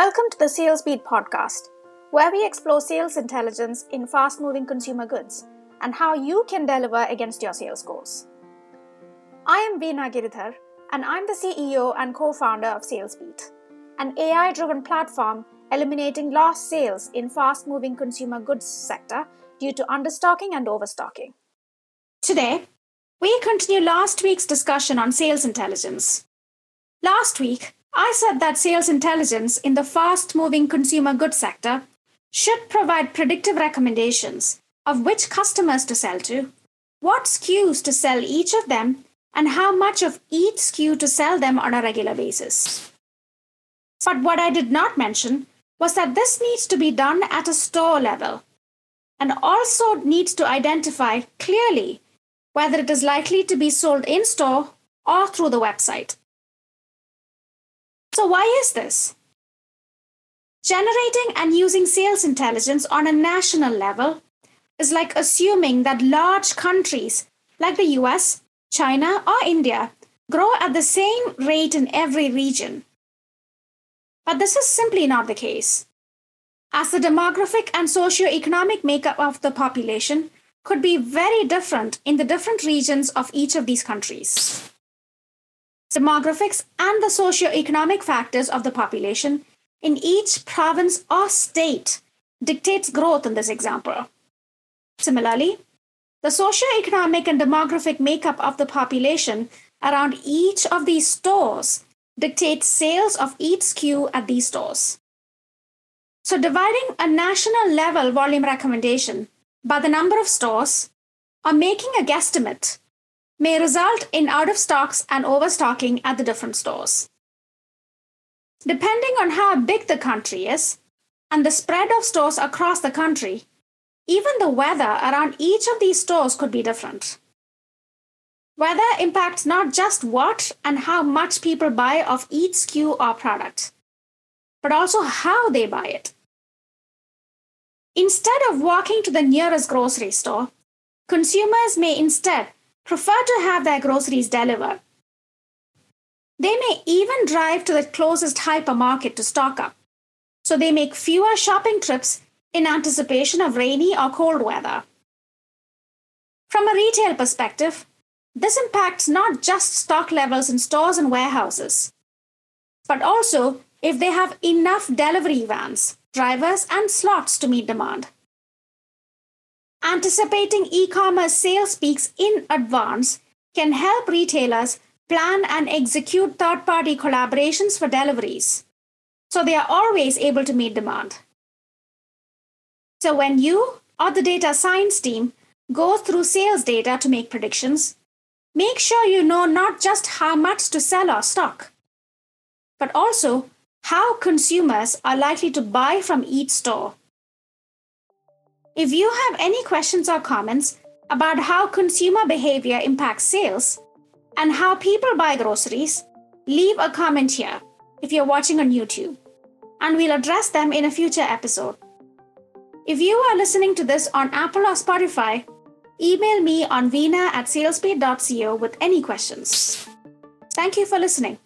Welcome to the Sales Beat podcast, where we explore sales intelligence in fast moving consumer goods and how you can deliver against your sales goals. I am Veena Giridhar, and I'm the CEO and co founder of SalesBeat, an AI driven platform eliminating lost sales in fast moving consumer goods sector due to understocking and overstocking. Today, we continue last week's discussion on sales intelligence. Last week, I said that sales intelligence in the fast moving consumer goods sector should provide predictive recommendations of which customers to sell to, what SKUs to sell each of them, and how much of each SKU to sell them on a regular basis. But what I did not mention was that this needs to be done at a store level and also needs to identify clearly whether it is likely to be sold in store or through the website. So, why is this? Generating and using sales intelligence on a national level is like assuming that large countries like the US, China, or India grow at the same rate in every region. But this is simply not the case, as the demographic and socio-economic makeup of the population could be very different in the different regions of each of these countries. Demographics and the socio-economic factors of the population in each province or state dictates growth in this example. Similarly, the socio-economic and demographic makeup of the population around each of these stores dictates sales of each SKU at these stores. So, dividing a national level volume recommendation by the number of stores or making a guesstimate may result in out of stocks and overstocking at the different stores. Depending on how big the country is and the spread of stores across the country, even the weather around each of these stores could be different. Weather impacts not just what and how much people buy of each SKU or product, but also how they buy it. Instead of walking to the nearest grocery store, consumers may instead prefer to have their groceries delivered. They may even drive to the closest hypermarket to stock up, so they make fewer shopping trips in anticipation of rainy or cold weather. From a retail perspective, this impacts not just stock levels in stores and warehouses, but also if they have enough delivery vans, drivers, and slots to meet demand. Anticipating e commerce sales peaks in advance can help retailers plan and execute third party collaborations for deliveries, so they are always able to meet demand. So when you or the data science team go through sales data to make predictions, make sure you know not just how much to sell or stock, but also how consumers are likely to buy from each store. If you have any questions or comments about how consumer behavior impacts sales and how people buy groceries, leave a comment here if you're watching on YouTube, and we'll address them in a future episode. If you are listening to this on Apple or Spotify, email me on veena at salesbeat.co with any questions. Thank you for listening.